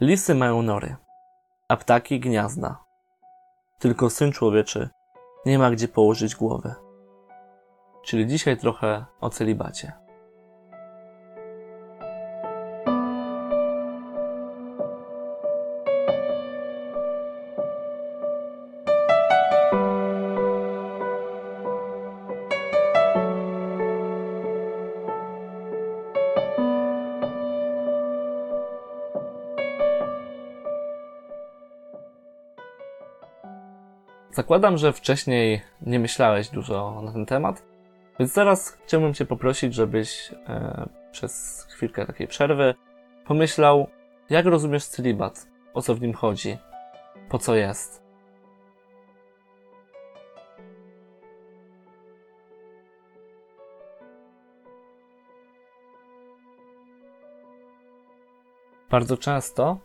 Lisy mają nory, a ptaki gniazda. Tylko syn człowieczy nie ma gdzie położyć głowy. Czyli dzisiaj trochę o celibacie. Zakładam, że wcześniej nie myślałeś dużo na ten temat, więc teraz chciałbym Cię poprosić, żebyś e, przez chwilkę takiej przerwy pomyślał, jak rozumiesz celibat, o co w nim chodzi, po co jest. Bardzo często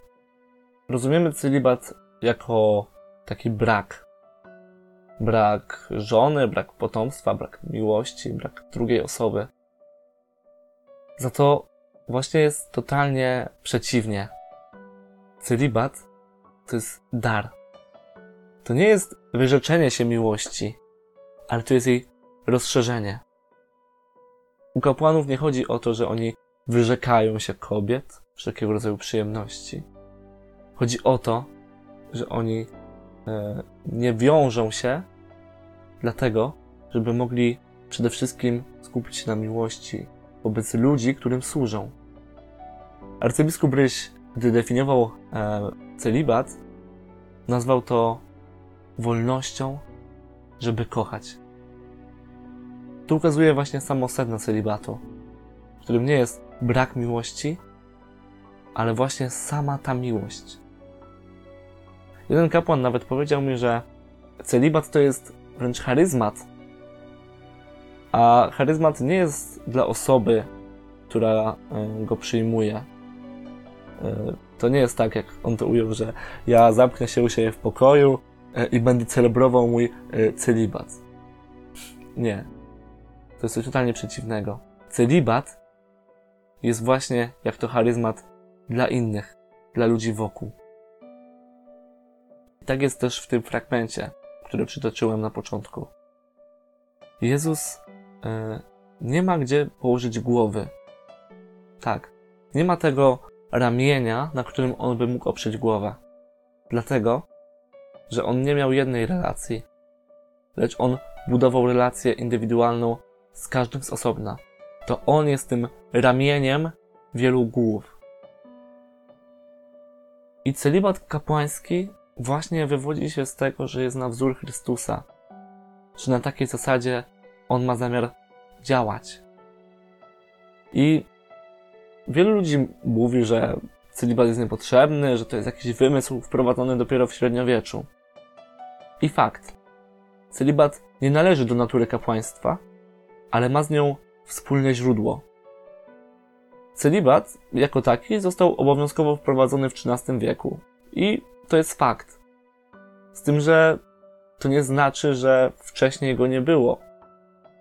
rozumiemy celibat jako taki brak brak żony, brak potomstwa, brak miłości, brak drugiej osoby. Za to właśnie jest totalnie przeciwnie. Celibat to jest dar. To nie jest wyrzeczenie się miłości, ale to jest jej rozszerzenie. U kapłanów nie chodzi o to, że oni wyrzekają się kobiet, wszelkiego rodzaju przyjemności. Chodzi o to, że oni e, nie wiążą się dlatego, żeby mogli przede wszystkim skupić się na miłości wobec ludzi, którym służą. Arcybiskup Ryś, gdy definiował e, celibat, nazwał to wolnością, żeby kochać. Tu ukazuje właśnie samo sedno celibatu, w którym nie jest brak miłości, ale właśnie sama ta miłość. Jeden kapłan nawet powiedział mi, że celibat to jest wręcz charyzmat. A charyzmat nie jest dla osoby, która e, go przyjmuje. E, to nie jest tak, jak on to ujął, że ja zamknę się u siebie w pokoju e, i będę celebrował mój celibat. Nie. To jest coś totalnie przeciwnego. Celibat jest właśnie jak to charyzmat dla innych, dla ludzi wokół. Tak jest też w tym fragmencie które przytoczyłem na początku. Jezus e, nie ma gdzie położyć głowy. Tak, nie ma tego ramienia, na którym on by mógł oprzeć głowę. Dlatego, że on nie miał jednej relacji, lecz on budował relację indywidualną z każdym z osobna. To on jest tym ramieniem wielu głów. I celibat kapłański właśnie wywodzi się z tego, że jest na wzór Chrystusa. Że na takiej zasadzie on ma zamiar działać. I wielu ludzi mówi, że celibat jest niepotrzebny, że to jest jakiś wymysł wprowadzony dopiero w średniowieczu. I fakt. Celibat nie należy do natury kapłaństwa, ale ma z nią wspólne źródło. Celibat jako taki został obowiązkowo wprowadzony w XIII wieku i to jest fakt. Z tym, że to nie znaczy, że wcześniej go nie było,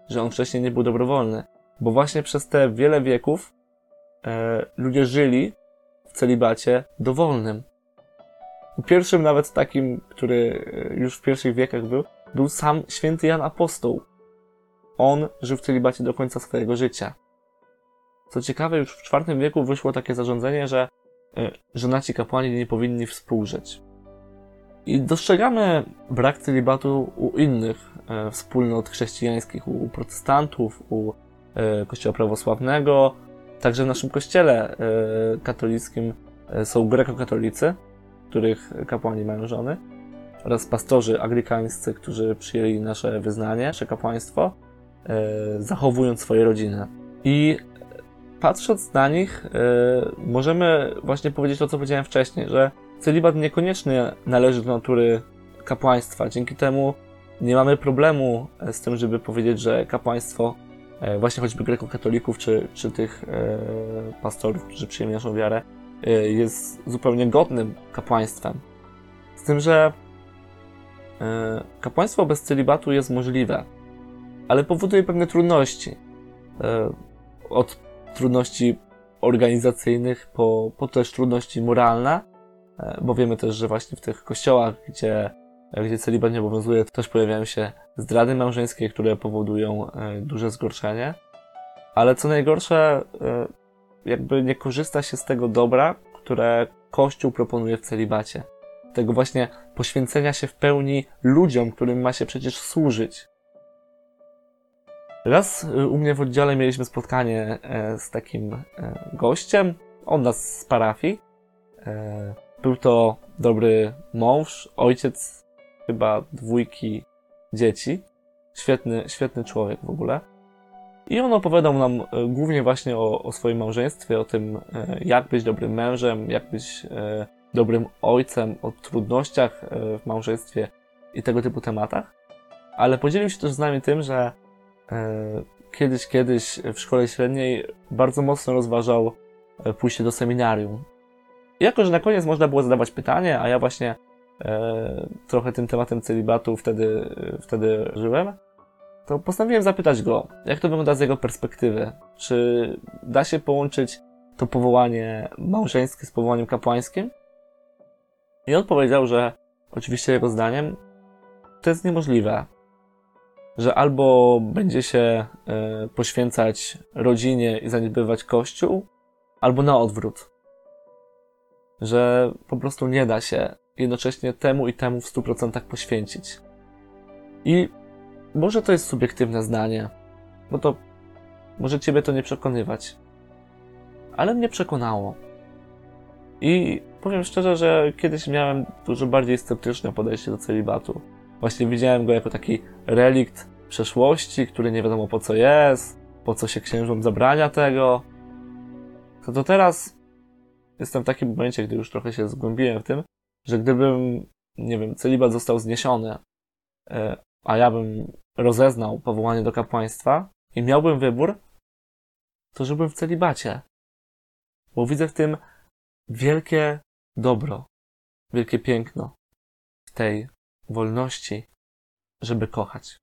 że on wcześniej nie był dobrowolny, bo właśnie przez te wiele wieków e, ludzie żyli w celibacie dowolnym. Pierwszym nawet takim, który e, już w pierwszych wiekach był, był sam święty Jan Apostoł. On żył w celibacie do końca swojego życia. Co ciekawe, już w IV wieku wyszło takie zarządzenie, że E, żonaci kapłani nie powinni współżyć. I dostrzegamy brak celibatu u innych e, wspólnot chrześcijańskich, u protestantów, u e, kościoła prawosławnego. Także w naszym kościele katolickim są grekokatolicy, których kapłani mają żony, oraz pastorzy anglikańscy, którzy przyjęli nasze wyznanie, nasze kapłaństwo, zachowując swoje rodziny. I patrząc na nich, yy, możemy właśnie powiedzieć to, co powiedziałem wcześniej, że celibat niekoniecznie należy do natury kapłaństwa. Dzięki temu nie mamy problemu e, z tym, żeby powiedzieć, że kapłaństwo yy, właśnie choćby grekokatolików, czy, czy tych pastorów, którzy przyjęli naszą wiarę, jest zupełnie godnym kapłaństwem. Z tym, że kapłaństwo bez celibatu jest możliwe, ale powoduje pewne trudności. Od trudności organizacyjnych, po, po też trudności moralne, e, bo wiemy też, że właśnie w tych kościołach, gdzie, gdzie celibat nie obowiązuje, też pojawiają się zdrady małżeńskie, które powodują e, duże zgorszenie. Ale co najgorsze, e, jakby nie korzysta się z tego dobra, które Kościół proponuje w celibacie. Tego właśnie poświęcenia się w pełni ludziom, którym ma się przecież służyć. Raz y, u mnie w oddziale mieliśmy spotkanie e, z takim e, gościem, on nas z parafii. E, był to dobry mąż, ojciec chyba dwójki dzieci. Świetny, świetny człowiek w ogóle. I on opowiadał nam głównie właśnie o, o swoim małżeństwie, o tym, jak być dobrym mężem, jak być dobrym ojcem, o trudnościach w małżeństwie i tego typu tematach. Ale podzielił się też z nami tym, że kiedyś, kiedyś w szkole średniej bardzo mocno rozważał e, pójście do seminarium. Jako, że na koniec można było zadawać pytanie, a ja właśnie e, trochę tym tematem celibatu wtedy, wtedy żyłem, to postanowiłem zapytać go, jak to wygląda z jego perspektywy. Czy da się połączyć to powołanie małżeńskie z powołaniem kapłańskim? I on powiedział, że oczywiście jego zdaniem to jest niemożliwe, że albo będzie się e, poświęcać rodzinie i zaniedbywać kościół, albo na odwrót. Że po prostu nie da się jednocześnie temu i temu w 100% poświęcić. I może to jest subiektywne zdanie, bo to może ciebie to nie przekonywać, ale mnie przekonało. I powiem szczerze, że kiedyś miałem dużo bardziej sceptyczne podejście do celibatu. Właśnie widziałem go jako taki relikt przeszłości, który nie wiadomo po co jest, po co się księżom zabrania tego. To, to teraz jestem w takim momencie, gdy już trochę się zgłębiłem w tym, że gdybym, nie wiem, celibat został zniesiony, e, a ja bym rozeznał powołanie do kapłaństwa i miałbym wybór, to żebym w celibacie. Bo widzę w tym wielkie dobro, wielkie piękno w tej wolności, żeby kochać.